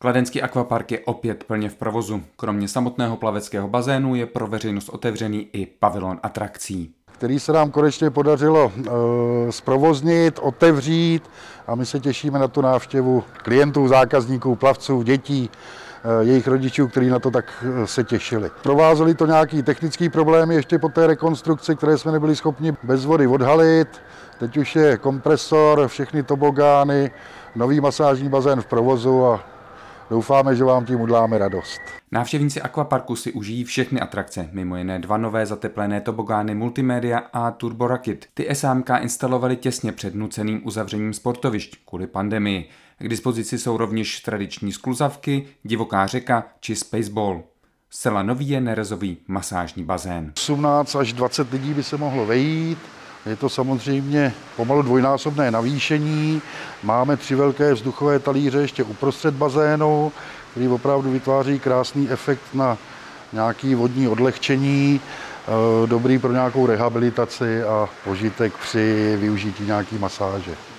Kladenský akvapark je opět plně v provozu. Kromě samotného plaveckého bazénu je pro veřejnost otevřený i pavilon atrakcí který se nám konečně podařilo e, zprovoznit, otevřít a my se těšíme na tu návštěvu klientů, zákazníků, plavců, dětí, e, jejich rodičů, kteří na to tak e, se těšili. Provázely to nějaký technický problémy ještě po té rekonstrukci, které jsme nebyli schopni bez vody odhalit. Teď už je kompresor, všechny tobogány, nový masážní bazén v provozu a Doufáme, že vám tím uděláme radost. Návštěvníci akvaparku si užijí všechny atrakce, mimo jiné dva nové zateplené tobogány Multimedia a Turbo Rocket. Ty SMK instalovali těsně před nuceným uzavřením sportovišť kvůli pandemii. K dispozici jsou rovněž tradiční skluzavky, divoká řeka či spaceball. Zcela nový je nerezový masážní bazén. 18 až 20 lidí by se mohlo vejít, je to samozřejmě pomalu dvojnásobné navýšení. Máme tři velké vzduchové talíře ještě uprostřed bazénu, který opravdu vytváří krásný efekt na nějaký vodní odlehčení, eh, dobrý pro nějakou rehabilitaci a požitek při využití nějaký masáže.